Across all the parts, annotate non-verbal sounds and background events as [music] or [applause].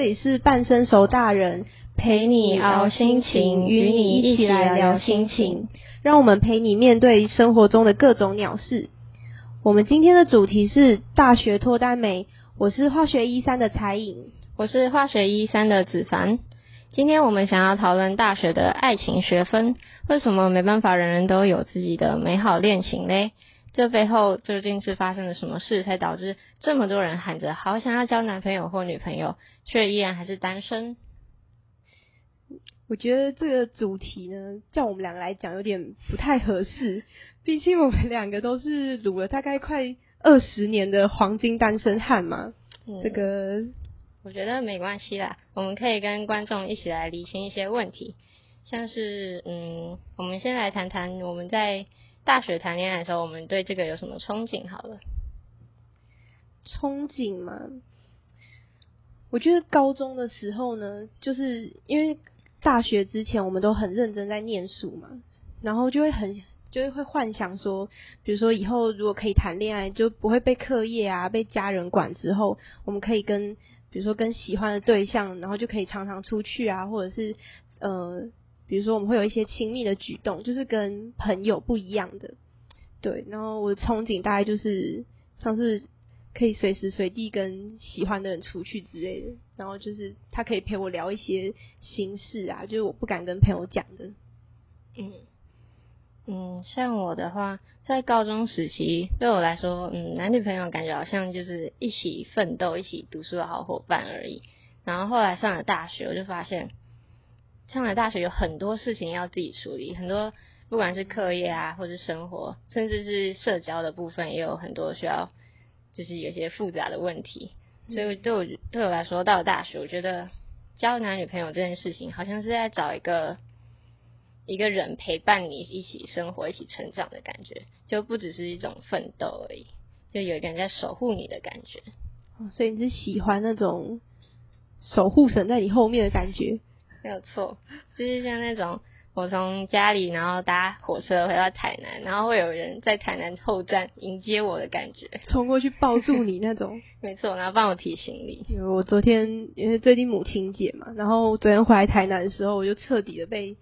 这里是半生熟大人陪你熬心情，与你一起来聊心情，让我们陪你面对生活中的各种鸟事。我们今天的主题是大学脱单没？我是化学一三的彩颖，我是化学一三的子凡。今天我们想要讨论大学的爱情学分，为什么没办法人人都有自己的美好恋情嘞？这背后究竟是发生了什么事，才导致这么多人喊着好想要交男朋友或女朋友，却依然还是单身？我觉得这个主题呢，叫我们两个来讲有点不太合适，毕竟我们两个都是撸了大概快二十年的黄金单身汉嘛。嗯、这个我觉得没关系啦，我们可以跟观众一起来理清一些问题，像是嗯，我们先来谈谈我们在。大学谈恋爱的时候，我们对这个有什么憧憬？好了，憧憬嘛，我觉得高中的时候呢，就是因为大学之前我们都很认真在念书嘛，然后就会很就会会幻想说，比如说以后如果可以谈恋爱，就不会被课业啊、被家人管之后，我们可以跟比如说跟喜欢的对象，然后就可以常常出去啊，或者是呃。比如说，我们会有一些亲密的举动，就是跟朋友不一样的，对。然后我的憧憬大概就是像是可以随时随地跟喜欢的人出去之类的，然后就是他可以陪我聊一些心事啊，就是我不敢跟朋友讲的。嗯嗯，像我的话，在高中时期对我来说，嗯，男女朋友感觉好像就是一起奋斗、一起读书的好伙伴而已。然后后来上了大学，我就发现。上了大学有很多事情要自己处理，很多不管是课业啊，或是生活，甚至是社交的部分，也有很多需要，就是有些复杂的问题。所以对我对我来说，到了大学，我觉得交男女朋友这件事情，好像是在找一个一个人陪伴你一起生活、一起成长的感觉，就不只是一种奋斗而已，就有一个人在守护你的感觉。所以你是喜欢那种守护神在你后面的感觉？没有错，就是像那种我从家里然后搭火车回到台南，然后会有人在台南后站迎接我的感觉，冲过去抱住你那种。[laughs] 没错，然后帮我提行李。因为我昨天因为最近母亲节嘛，然后昨天回来台南的时候，我就彻底的被，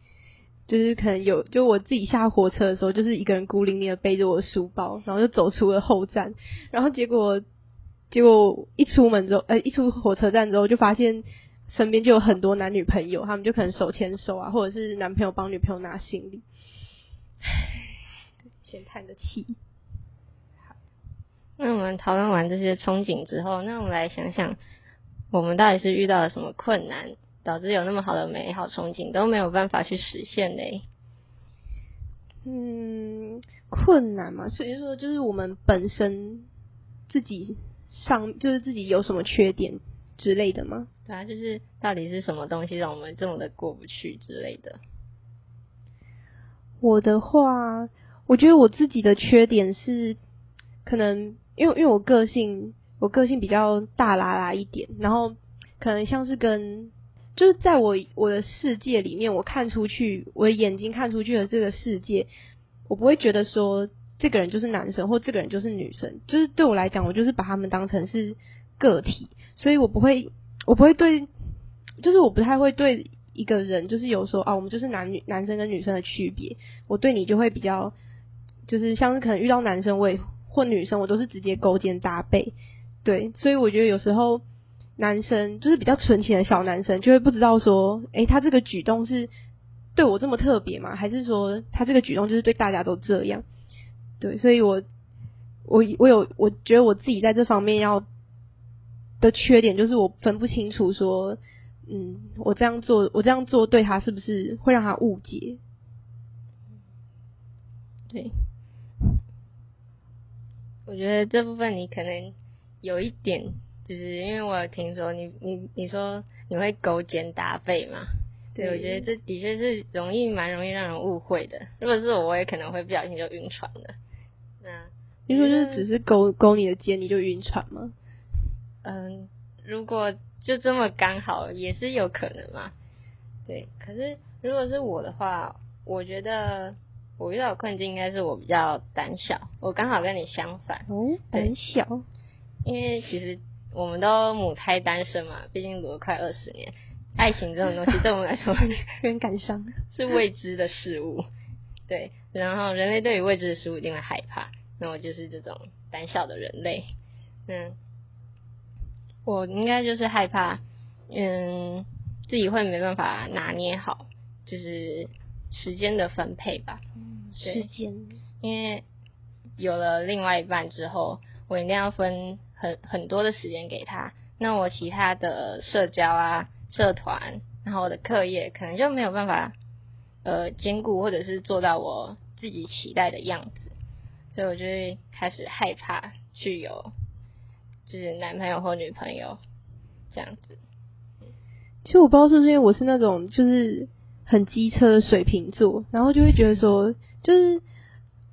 就是可能有就我自己下火车的时候，就是一个人孤零零的背着我的书包，然后就走出了后站，然后结果结果一出门之后，呃，一出火车站之后就发现。身边就有很多男女朋友，他们就可能手牵手啊，或者是男朋友帮女朋友拿行李，唉，[sighs] 先叹个气。那我们讨论完这些憧憬之后，那我们来想想，我们到底是遇到了什么困难，导致有那么好的美好憧憬都没有办法去实现嘞？嗯，困难嘛，所以说就是我们本身自己上，就是自己有什么缺点。之类的吗？对啊，就是到底是什么东西让我们这么的过不去之类的。我的话，我觉得我自己的缺点是，可能因为因为我个性，我个性比较大啦啦一点，然后可能像是跟，就是在我我的世界里面，我看出去，我的眼睛看出去的这个世界，我不会觉得说这个人就是男生或这个人就是女生，就是对我来讲，我就是把他们当成是。个体，所以我不会，我不会对，就是我不太会对一个人，就是有说啊，我们就是男女男生跟女生的区别。我对你就会比较，就是像是可能遇到男生，我也或女生，我都是直接勾肩搭背。对，所以我觉得有时候男生就是比较纯情的小男生，就会不知道说，诶，他这个举动是对我这么特别吗？还是说他这个举动就是对大家都这样？对，所以我我我有，我觉得我自己在这方面要。的缺点就是我分不清楚说，嗯，我这样做，我这样做对他是不是会让他误解？对，我觉得这部分你可能有一点，就是因为我有听说你你你说你会勾肩搭背嘛？对，我觉得这的确是容易蛮容易让人误会的。如果是我，我也可能会不小心就晕船了。那你说就是只是勾勾你的肩你就晕船吗？嗯，如果就这么刚好，也是有可能嘛。对，可是如果是我的话，我觉得我遇到的困境应该是我比较胆小。我刚好跟你相反。哦，胆小。因为其实我们都母胎单身嘛，毕竟读了快二十年，爱情这种东西对我们来说 [laughs] 有点感伤，[laughs] 是未知的事物。对，然后人类对于未知的事物一定会害怕，那我就是这种胆小的人类。嗯，我应该就是害怕，嗯，自己会没办法拿捏好，就是时间的分配吧。嗯，时间，因为有了另外一半之后，我一定要分很很多的时间给他。那我其他的社交啊、社团，然后我的课业，可能就没有办法。呃，兼顾或者是做到我自己期待的样子，所以我就会开始害怕去有就是男朋友或女朋友这样子。其实我不知道是不是因为我是那种就是很机车的水瓶座，然后就会觉得说，就是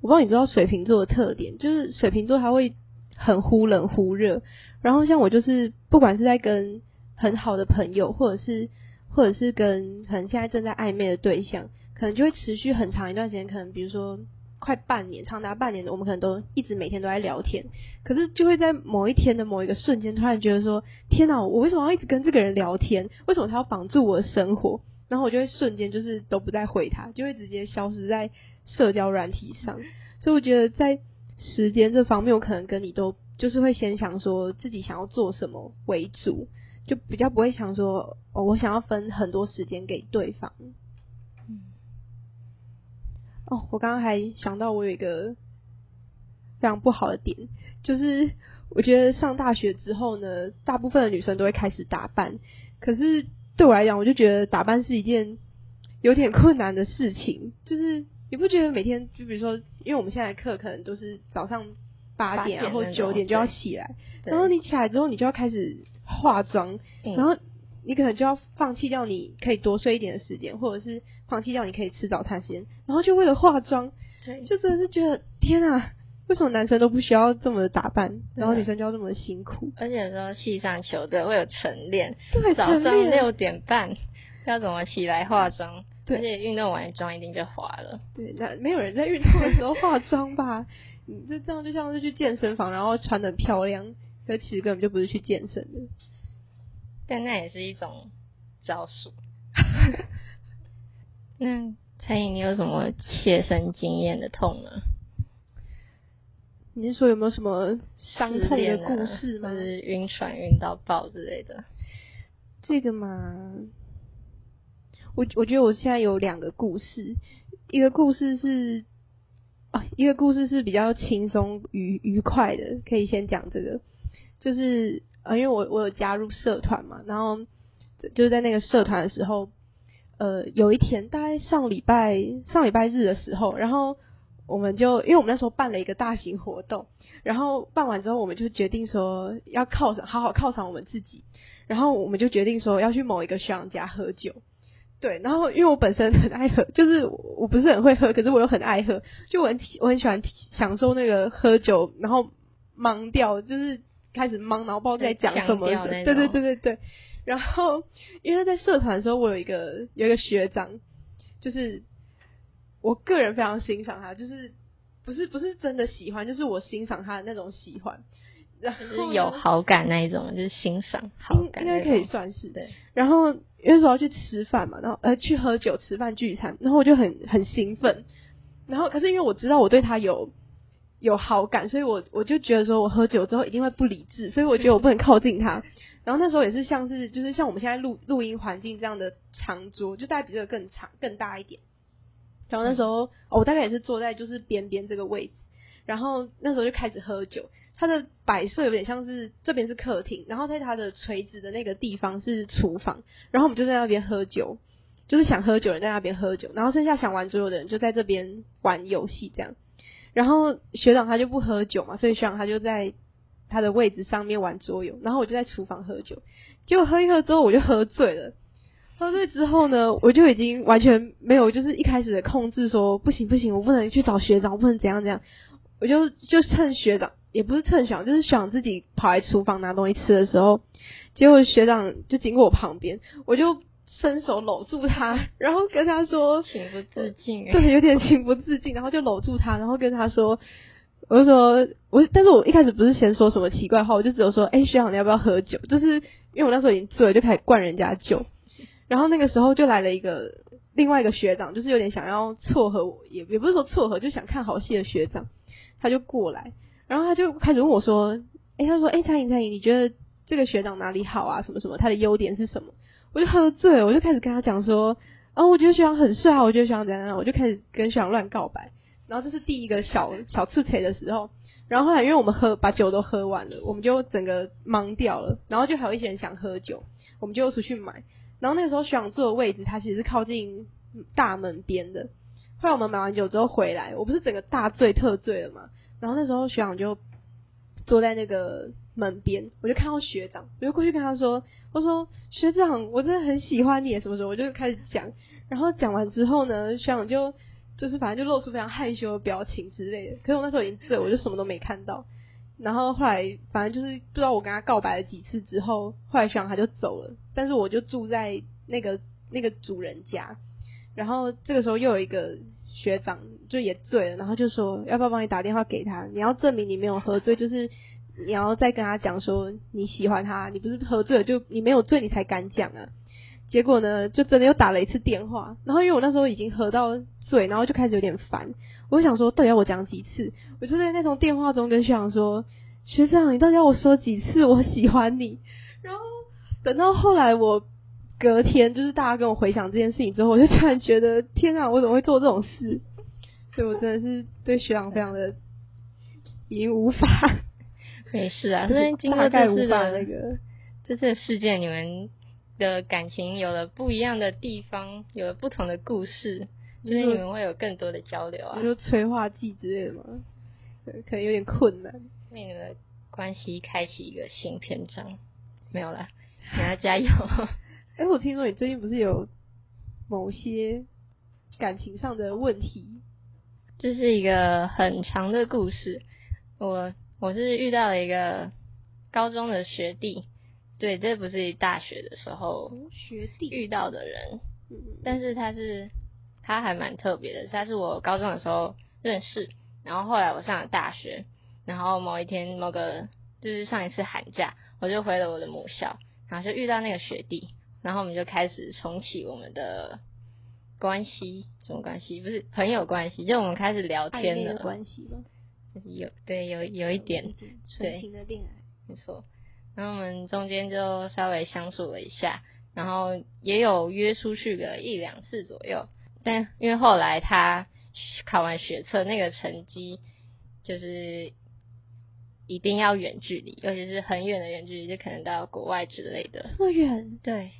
我不知道你知道水瓶座的特点，就是水瓶座他会很忽冷忽热，然后像我就是不管是在跟很好的朋友或者是。或者是跟可能现在正在暧昧的对象，可能就会持续很长一段时间，可能比如说快半年，长达半年的，我们可能都一直每天都在聊天。可是就会在某一天的某一个瞬间，突然觉得说：天哪，我为什么要一直跟这个人聊天？为什么他要绑住我的生活？然后我就会瞬间就是都不再回他，就会直接消失在社交软体上。所以我觉得在时间这方面，我可能跟你都就是会先想说自己想要做什么为主。就比较不会想说，哦，我想要分很多时间给对方。嗯。哦，我刚刚还想到，我有一个非常不好的点，就是我觉得上大学之后呢，大部分的女生都会开始打扮，可是对我来讲，我就觉得打扮是一件有点困难的事情。就是你不觉得每天，就比如说，因为我们现在的课可能都是早上八点啊，或九点就要起来，然后你起来之后，你就要开始。化妆，然后你可能就要放弃掉你可以多睡一点的时间，或者是放弃掉你可以吃早餐时间，然后就为了化妆，对，就真的是觉得天啊，为什么男生都不需要这么的打扮，然后女生就要这么的辛苦？而且说系上球队会有晨练，对，早上六点半要怎么起来化妆？对，而且运动完妆一定就滑了。对，那没有人在运动的时候化妆吧？你这这样就像是去健身房，然后穿的漂亮。可其实根本就不是去健身的，但那也是一种招数。[laughs] 那蔡颖，你有什么切身经验的痛呢？你是说有没有什么伤痛的故事吗？就是晕船晕到爆之类的？这个嘛，我我觉得我现在有两个故事，一个故事是啊，一个故事是比较轻松愉愉快的，可以先讲这个。就是呃，因为我我有加入社团嘛，然后就是在那个社团的时候，呃，有一天大概上礼拜上礼拜日的时候，然后我们就因为我们那时候办了一个大型活动，然后办完之后，我们就决定说要犒赏好好犒赏我们自己，然后我们就决定说要去某一个学长家喝酒，对，然后因为我本身很爱喝，就是我不是很会喝，可是我又很爱喝，就我很我很喜欢享受那个喝酒，然后忙掉就是。开始忙，然后不知道在讲什么。对对对对对。然后，因为在社团的时候，我有一个有一个学长，就是我个人非常欣赏他，就是不是不是真的喜欢，就是我欣赏他的那种喜欢，然后就是有好感那一种，就是欣赏好感，应该可以算是对。然后因为说要去吃饭嘛，然后呃去喝酒、吃饭聚餐，然后我就很很兴奋。然后可是因为我知道我对他有。有好感，所以我我就觉得说，我喝酒之后一定会不理智，所以我觉得我不能靠近他。[laughs] 然后那时候也是像是，就是像我们现在录录音环境这样的长桌，就大概比这个更长、更大一点。然后那时候，哦，我大概也是坐在就是边边这个位置。然后那时候就开始喝酒，它的摆设有点像是这边是客厅，然后在它的垂直的那个地方是厨房。然后我们就在那边喝酒，就是想喝酒的人在那边喝酒，然后剩下想玩桌游的人就在这边玩游戏这样。然后学长他就不喝酒嘛，所以学长他就在他的位置上面玩桌游，然后我就在厨房喝酒。结果喝一喝之后我就喝醉了，喝醉之后呢，我就已经完全没有就是一开始的控制说，不行不行，我不能去找学长，我不能怎样怎样。我就就趁学长也不是趁学长，就是学长自己跑来厨房拿东西吃的时候，结果学长就经过我旁边，我就。伸手搂住他，然后跟他说：“情不自禁，[laughs] 对，有点情不自禁。”然后就搂住他，然后跟他说：“我就说，我但是我一开始不是先说什么奇怪话，我就只有说，哎、欸，学长你要不要喝酒？就是因为我那时候已经醉了，就开始灌人家酒。然后那个时候就来了一个另外一个学长，就是有点想要撮合我，也也不是说撮合，就想看好戏的学长，他就过来，然后他就开始问我说，哎、欸，他说，哎、欸，蔡颖蔡颖，你觉得这个学长哪里好啊？什么什么？他的优点是什么？我就喝醉，我就开始跟他讲说，哦，我觉得学长很帅啊，我觉得学长怎样怎样，我就开始跟学长乱告白。然后这是第一个小小刺腿的时候，然后后来因为我们喝把酒都喝完了，我们就整个懵掉了，然后就还有一些人想喝酒，我们就出去买。然后那时候学长坐的位置，他其实是靠近大门边的。后来我们买完酒之后回来，我不是整个大醉特醉了嘛？然后那时候学长就坐在那个门边，我就看到学长，我就过去跟他说：“我说学长，我真的很喜欢你，什么时候？”我就开始讲，然后讲完之后呢，学长就。就是反正就露出非常害羞的表情之类的，可是我那时候已经醉，我就什么都没看到。然后后来反正就是不知道我跟他告白了几次之后，后来学长他就走了，但是我就住在那个那个主人家。然后这个时候又有一个学长就也醉了，然后就说要不要帮你打电话给他？你要证明你没有喝醉，就是你要再跟他讲说你喜欢他，你不是喝醉了就你没有醉你才敢讲啊。结果呢，就真的又打了一次电话，然后因为我那时候已经喝到醉，然后就开始有点烦，我就想说到底要我讲几次？我就在那通电话中跟学长说：“学长，你到底要我说几次我喜欢你？”然后等到后来我隔天，就是大家跟我回想这件事情之后，我就突然觉得天啊，我怎么会做这种事？所以我真的是对学长非常的已经无法。没事啊，因为经过这次的那个这次的事件，你们。的感情有了不一样的地方，有了不同的故事，所以你们会有更多的交流啊。比如说催化剂之类的吗？对，可能有点困难，为你们的关系开启一个新篇章。没有啦，你要加油。哎、欸，我听说你最近不是有某些感情上的问题？这是一个很长的故事。我我是遇到了一个高中的学弟。对，这不是大学的时候学弟遇到的人，但是他是他还蛮特别的，他是我高中的时候认识，然后后来我上了大学，然后某一天某个就是上一次寒假，我就回了我的母校，然后就遇到那个学弟，然后我们就开始重启我们的关系，什么关系？不是朋友关系，就我们开始聊天了，关系吗？就是有对有有一点纯情的恋爱，没错。然后我们中间就稍微相处了一下，然后也有约出去个一两次左右。但因为后来他考完学测，那个成绩就是一定要远距离，尤其是很远的远距离，就可能到国外之类的。这么远？对，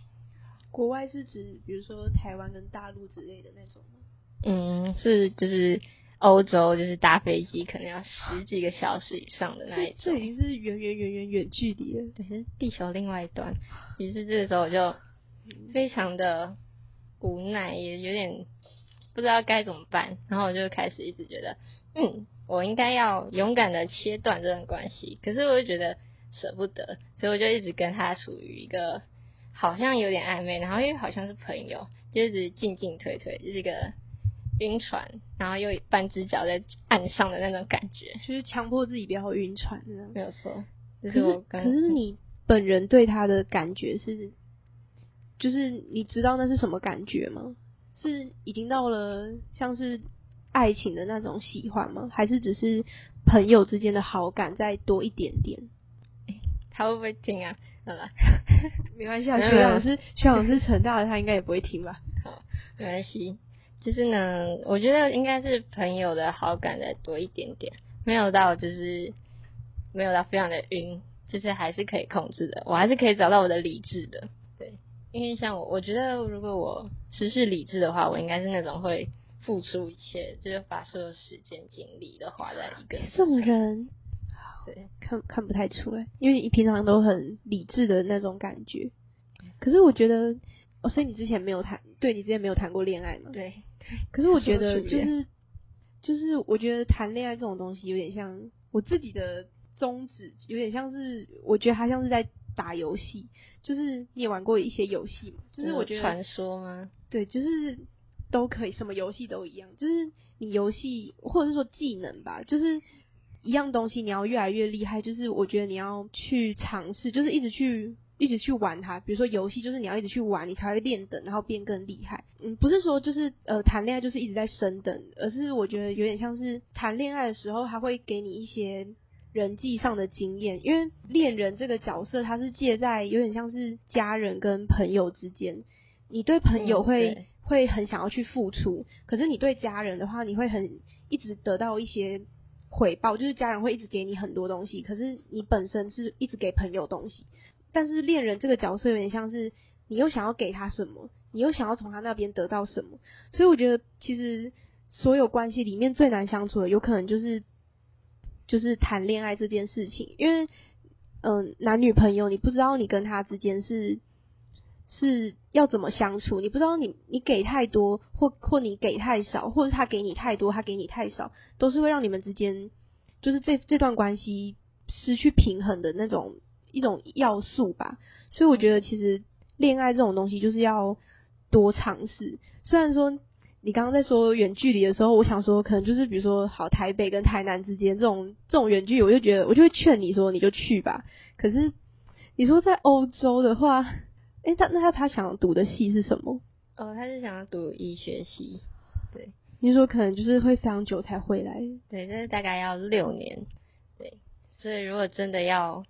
国外是指比如说台湾跟大陆之类的那种吗？嗯，是就是。欧洲就是搭飞机可能要十几个小时以上的那一种，这已经是远远远远远距离了，对，是地球另外一端。于是这个时候我就非常的无奈，也有点不知道该怎么办。然后我就开始一直觉得，嗯，我应该要勇敢的切断这段关系。可是我就觉得舍不得，所以我就一直跟他处于一个好像有点暧昧，然后又好像是朋友，就一直进进退退，就是一个。晕船，然后又半只脚在岸上的那种感觉，就是强迫自己不要晕船，没有错。可是，可是你本人对他的感觉是，就是你知道那是什么感觉吗？是已经到了像是爱情的那种喜欢吗？还是只是朋友之间的好感再多一点点？欸，他会不会听啊？好了，没关系啊，学长是学长是成大的，他应该也不会听吧？好，没关系。就是呢，我觉得应该是朋友的好感再多一点点，没有到就是没有到非常的晕，就是还是可以控制的，我还是可以找到我的理智的。对，因为像我，我觉得如果我失去理智的话，我应该是那种会付出一切，就是把所有时间精力都花在一个人。这种人，对，看看不太出来，因为你平常都很理智的那种感觉。可是我觉得，哦，所以你之前没有谈，对，你之前没有谈过恋爱吗？对。可是我觉得就是就是我觉得谈恋爱这种东西有点像我自己的宗旨，有点像是我觉得它像是在打游戏，就是你也玩过一些游戏嘛，就是我觉得传说吗？对，就是都可以，什么游戏都一样，就是你游戏或者是说技能吧，就是一样东西你要越来越厉害，就是我觉得你要去尝试，就是一直去一直去玩它。比如说游戏，就是你要一直去玩，你才会练等，然后变更厉害。嗯，不是说就是呃谈恋爱就是一直在升等，而是我觉得有点像是谈恋爱的时候，他会给你一些人际上的经验，因为恋人这个角色，他是借在有点像是家人跟朋友之间。你对朋友会、嗯、会很想要去付出，可是你对家人的话，你会很一直得到一些回报，就是家人会一直给你很多东西，可是你本身是一直给朋友东西。但是恋人这个角色有点像是你又想要给他什么，你又想要从他那边得到什么，所以我觉得其实所有关系里面最难相处的，有可能就是就是谈恋爱这件事情，因为嗯、男女朋友你不知道你跟他之间是。是要怎么相处？你不知道你你给太多，或或你给太少，或者他给你太多，他给你太少，都是会让你们之间就是这这段关系失去平衡的那种一种要素吧。所以我觉得其实恋爱这种东西就是要多尝试。虽然说你刚刚在说远距离的时候，我想说可能就是比如说好台北跟台南之间这种这种远距离，我就觉得我就会劝你说你就去吧。可是你说在欧洲的话。哎、欸，他那他他想读的系是什么？哦，他是想要读医学系。对，你说可能就是会非常久才回来。对，这是大概要六年。对，所以如果真的要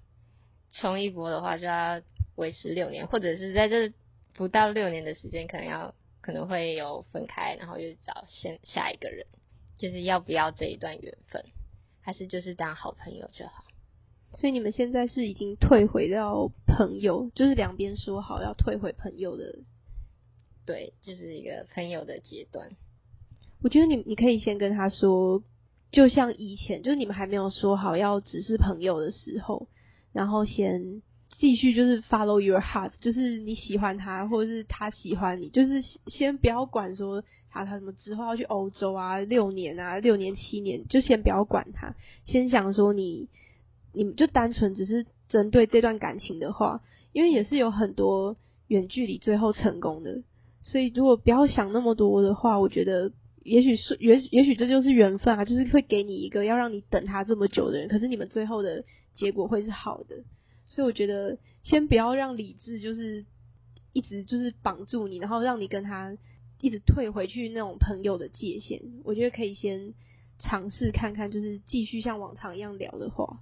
冲一波的话，就要维持六年，或者是在这不到六年的时间，可能要可能会有分开，然后又找先下一个人，就是要不要这一段缘分，还是就是当好朋友就好。所以你们现在是已经退回到朋友，就是两边说好要退回朋友的，对，就是一个朋友的阶段。我觉得你你可以先跟他说，就像以前，就是你们还没有说好要只是朋友的时候，然后先继续就是 follow your heart，就是你喜欢他或者是他喜欢你，就是先不要管说他他什么之后要去欧洲啊，六年啊，六年七年，就先不要管他，先想说你。你们就单纯只是针对这段感情的话，因为也是有很多远距离最后成功的，所以如果不要想那么多的话，我觉得也许是也也许这就是缘分啊，就是会给你一个要让你等他这么久的人，可是你们最后的结果会是好的，所以我觉得先不要让理智就是一直就是绑住你，然后让你跟他一直退回去那种朋友的界限，我觉得可以先尝试看看，就是继续像往常一样聊的话。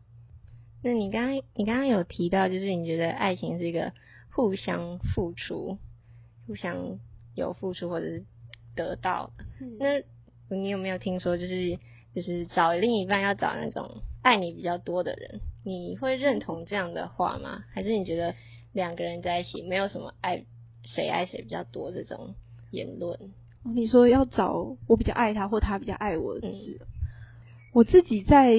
那你刚刚你刚刚有提到，就是你觉得爱情是一个互相付出、互相有付出或者是得到的。嗯。那你有没有听说，就是就是找另一半要找那种爱你比较多的人？你会认同这样的话吗？还是你觉得两个人在一起没有什么爱谁爱谁比较多这种言论？你说要找我比较爱他，或他比较爱我，是？嗯。我自己在，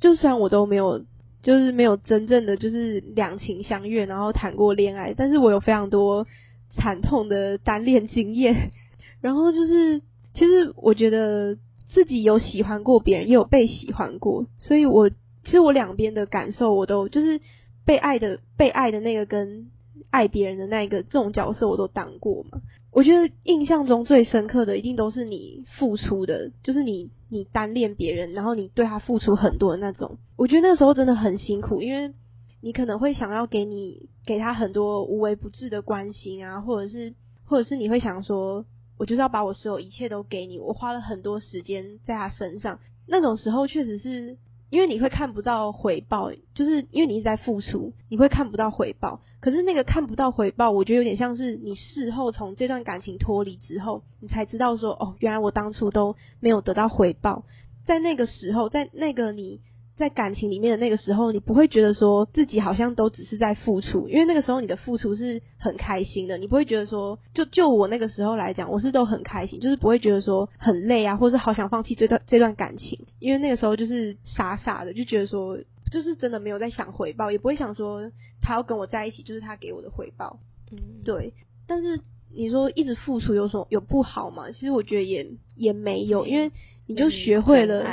就算我都没有。就是没有真正的就是两情相悦，然后谈过恋爱，但是我有非常多惨痛的单恋经验。[laughs] 然后就是，其实我觉得自己有喜欢过别人，也有被喜欢过，所以我其实我两边的感受我都就是被爱的被爱的那个跟爱别人的那个这种角色我都当过嘛。我觉得印象中最深刻的一定都是你付出的，就是你。你单恋别人，然后你对他付出很多的那种，我觉得那时候真的很辛苦，因为你可能会想要给你给他很多无微不至的关心啊，或者是或者是你会想说，我就是要把我所有一切都给你，我花了很多时间在他身上，那种时候确实是。因为你会看不到回报，就是因为你一直在付出，你会看不到回报。可是那个看不到回报，我觉得有点像是你事后从这段感情脱离之后，你才知道说，哦，原来我当初都没有得到回报。在那个时候，在那个你。在感情里面的那个时候，你不会觉得说自己好像都只是在付出，因为那个时候你的付出是很开心的，你不会觉得说，就就我那个时候来讲，我是都很开心，就是不会觉得说很累啊，或者是好想放弃这段这段感情，因为那个时候就是傻傻的就觉得说，就是真的没有在想回报，也不会想说他要跟我在一起，就是他给我的回报，嗯，对。但是你说一直付出有什么有不好吗？其实我觉得也也没有，因为你就学会了。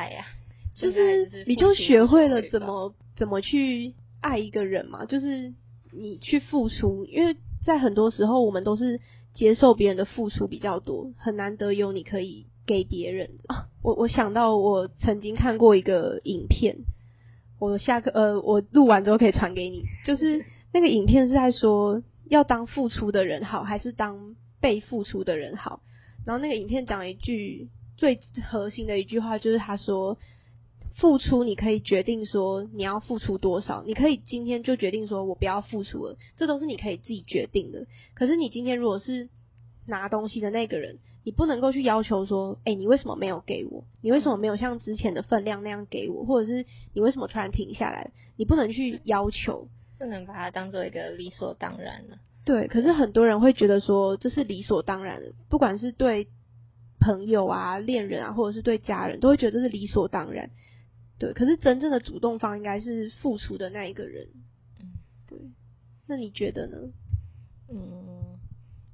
就是你就学会了怎么怎么去爱一个人嘛，就是你去付出，因为在很多时候我们都是接受别人的付出比较多，很难得有你可以给别人的啊。[laughs] 我我想到我曾经看过一个影片，我下课呃，我录完之后可以传给你。就是那个影片是在说，要当付出的人好，还是当被付出的人好？然后那个影片讲了一句最核心的一句话，就是他说。付出，你可以决定说你要付出多少，你可以今天就决定说我不要付出了，这都是你可以自己决定的。可是你今天如果是拿东西的那个人，你不能够去要求说，哎、欸，你为什么没有给我？你为什么没有像之前的分量那样给我？或者是你为什么突然停下来？你不能去要求，不能把它当做一个理所当然的。对，可是很多人会觉得说这是理所当然的，不管是对朋友啊、恋人啊，或者是对家人，都会觉得这是理所当然。对，可是真正的主动方应该是付出的那一个人。嗯，对。那你觉得呢？嗯，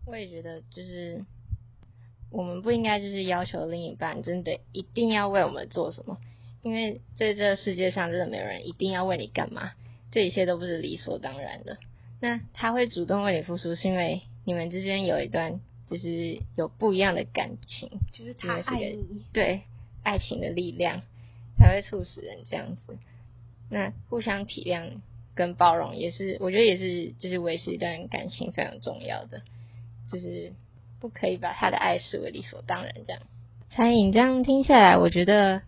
我也觉得，就是我们不应该就是要求另一半真的一定要为我们做什么，因为在这个世界上真的没有人一定要为你干嘛，这一切都不是理所当然的。那他会主动为你付出，是因为你们之间有一段就是有不一样的感情，就是他爱你，对，爱情的力量。才会促使人这样子，那互相体谅跟包容也是，我觉得也是，就是维持一段感情非常重要的，就是不可以把他的爱视为理所当然这样。餐饮这样听下来，我觉得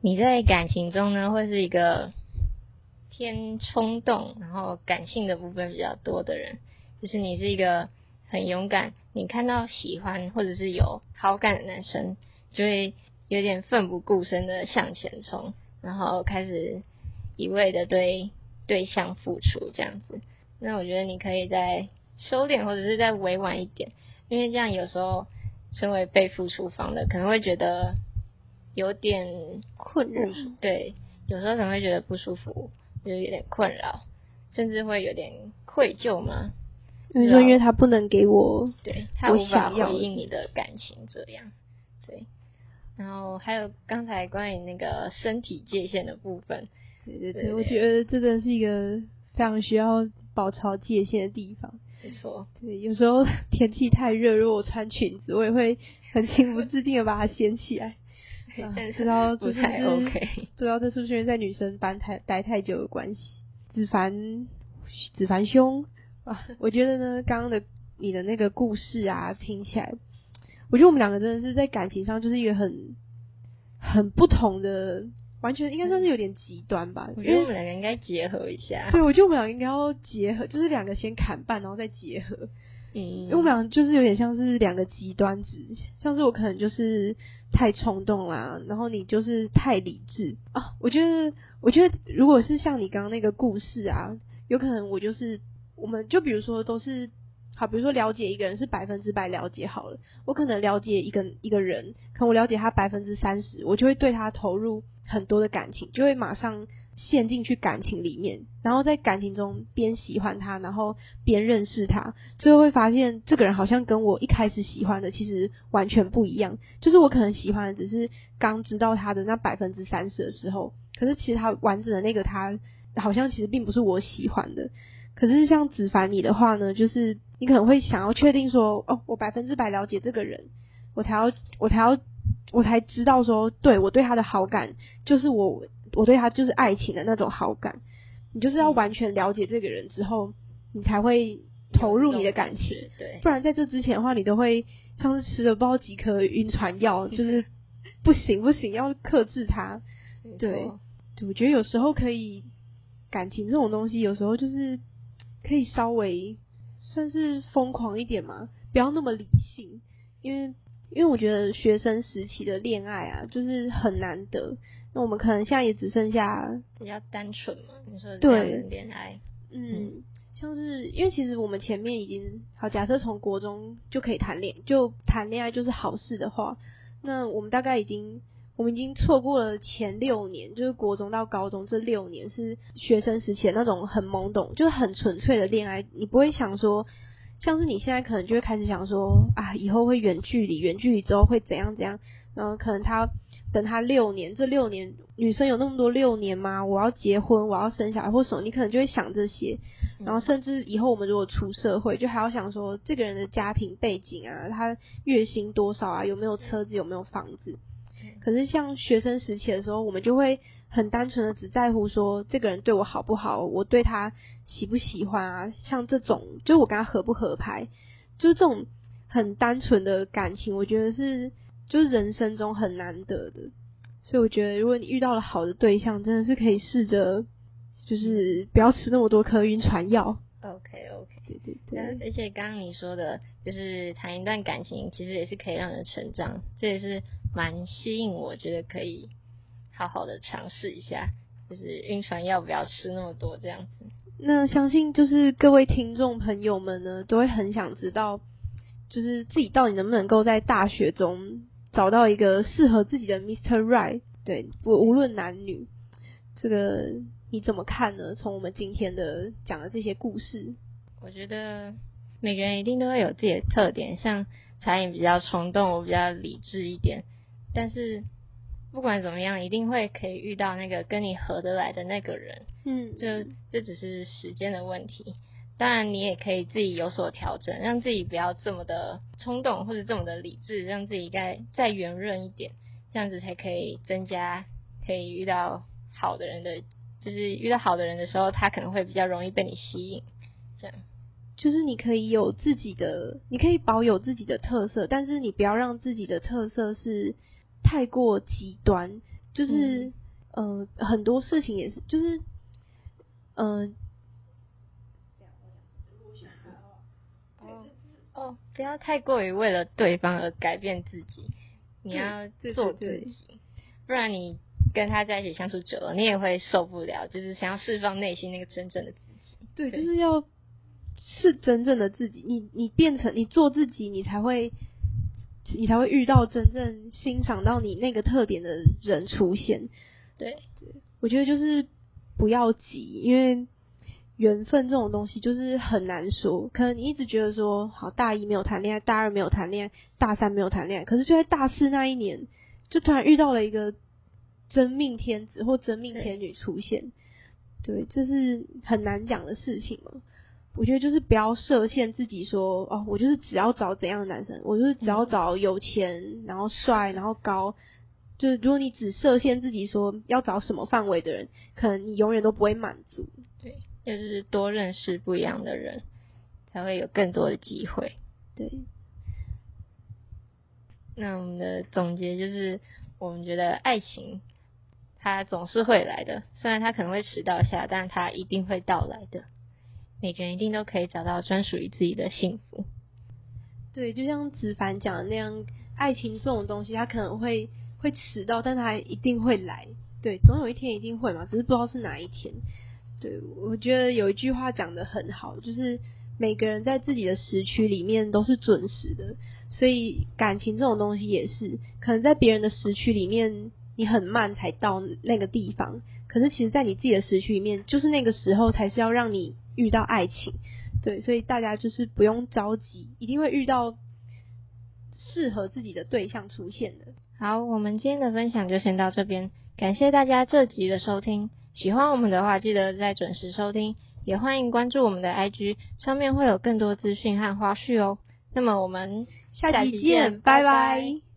你在感情中呢，会是一个偏冲动，然后感性的部分比较多的人，就是你是一个很勇敢，你看到喜欢或者是有好感的男生，就会。有点奋不顾身的向前冲，然后开始一味的对对象付出这样子。那我觉得你可以再收敛，或者是再委婉一点，因为这样有时候身为被付出方的可能会觉得有点困扰。对，有时候可能会觉得不舒服，就有点困扰，甚至会有点愧疚嘛。你说，因为他不能给我，对，他无法回应你的感情，这样。然后还有刚才关于那个身体界限的部分，对对对，我觉得这真的是一个非常需要保持界限的地方。没错，对，有时候 [laughs] 天气太热，如果我穿裙子，我也会很情不自禁的把它掀起来。[laughs] 不知道这是不是 OK，不知道这是不是因为在女生班太待太久的关系？子凡，子凡兄啊，我觉得呢，刚刚的你的那个故事啊，听起来。我觉得我们两个真的是在感情上就是一个很很不同的，完全应该算是有点极端吧。我觉得我们两个应该结合一下。对，我觉得我们两个应该要结合，就是两个先砍半，然后再结合。嗯，因为我们俩就是有点像是两个极端值，像是我可能就是太冲动啦，然后你就是太理智啊。我觉得，我觉得如果是像你刚刚那个故事啊，有可能我就是，我们就比如说都是。好，比如说了解一个人是百分之百了解好了，我可能了解一个一个人，可我了解他百分之三十，我就会对他投入很多的感情，就会马上陷进去感情里面，然后在感情中边喜欢他，然后边认识他，最后会发现这个人好像跟我一开始喜欢的其实完全不一样，就是我可能喜欢的只是刚知道他的那百分之三十的时候，可是其实他完整的那个他，好像其实并不是我喜欢的。可是像子凡你的话呢，就是你可能会想要确定说，哦，我百分之百了解这个人，我才要，我才要，我才知道说，对，我对他的好感就是我，我对他就是爱情的那种好感。你就是要完全了解这个人之后，你才会投入你的感情。对，不然在这之前的话，你都会像是吃了不知道几颗晕船药，就是 [laughs] 不行不行，要克制他。对，对，我觉得有时候可以，感情这种东西，有时候就是。可以稍微算是疯狂一点嘛，不要那么理性，因为因为我觉得学生时期的恋爱啊，就是很难得。那我们可能现在也只剩下比较单纯嘛，你说这样的恋爱，嗯，像是因为其实我们前面已经好，假设从国中就可以谈恋，就谈恋爱就是好事的话，那我们大概已经。我们已经错过了前六年，就是国中到高中这六年是学生时期的那种很懵懂，就是很纯粹的恋爱。你不会想说，像是你现在可能就会开始想说啊，以后会远距离，远距离之后会怎样怎样。然后可能他等他六年，这六年女生有那么多六年吗？我要结婚，我要生小孩或什么，你可能就会想这些。然后甚至以后我们如果出社会，就还要想说这个人的家庭背景啊，他月薪多少啊，有没有车子，有没有房子。可是像学生时期的时候，我们就会很单纯的只在乎说这个人对我好不好，我对他喜不喜欢啊，像这种就是我跟他合不合拍，就是这种很单纯的感情，我觉得是。就是人生中很难得的，所以我觉得如果你遇到了好的对象，真的是可以试着，就是不要吃那么多颗晕船药。OK OK，对对对。而且刚刚你说的，就是谈一段感情，其实也是可以让人成长，这也是蛮吸引我，觉得可以好好的尝试一下，就是晕船要不要吃那么多这样子。那相信就是各位听众朋友们呢，都会很想知道，就是自己到底能不能够在大学中。找到一个适合自己的 Mr. Right，对，无无论男女，这个你怎么看呢？从我们今天的讲的这些故事，我觉得每个人一定都会有自己的特点，像彩颖比较冲动，我比较理智一点。但是不管怎么样，一定会可以遇到那个跟你合得来的那个人。嗯，就这只是时间的问题。当然，你也可以自己有所调整，让自己不要这么的冲动，或者这么的理智，让自己该再圆润一点，这样子才可以增加可以遇到好的人的，就是遇到好的人的时候，他可能会比较容易被你吸引。这样，就是你可以有自己的，你可以保有自己的特色，但是你不要让自己的特色是太过极端。就是，嗯、呃，很多事情也是，就是，嗯、呃。哦，不要太过于为了对方而改变自己，你要做自己，不然你跟他在一起相处久了，你也会受不了，就是想要释放内心那个真正的自己。对，对就是要是真正的自己，你你变成你做自己，你才会你才会遇到真正欣赏到你那个特点的人出现。对，对，我觉得就是不要急，因为。缘分这种东西就是很难说，可能你一直觉得说，好，大一没有谈恋爱，大二没有谈恋爱，大三没有谈恋爱，可是就在大四那一年，就突然遇到了一个真命天子或真命天女出现，对，这是很难讲的事情嘛。我觉得就是不要设限自己说，哦，我就是只要找怎样的男生，我就是只要找有钱，然后帅，然后高，就是如果你只设限自己说要找什么范围的人，可能你永远都不会满足。对。就是多认识不一样的人，才会有更多的机会。对。那我们的总结就是，我们觉得爱情它总是会来的，虽然它可能会迟到一下，但它一定会到来的。每个人一定都可以找到专属于自己的幸福。对，就像子凡讲的那样，爱情这种东西，它可能会会迟到，但它一定会来。对，总有一天一定会嘛，只是不知道是哪一天。对，我觉得有一句话讲得很好，就是每个人在自己的时区里面都是准时的，所以感情这种东西也是，可能在别人的时区里面你很慢才到那个地方，可是其实在你自己的时区里面，就是那个时候才是要让你遇到爱情。对，所以大家就是不用着急，一定会遇到适合自己的对象出现的。好，我们今天的分享就先到这边，感谢大家这集的收听。喜欢我们的话，记得再准时收听，也欢迎关注我们的 IG，上面会有更多资讯和花絮哦。那么我们下期见，拜拜。拜拜。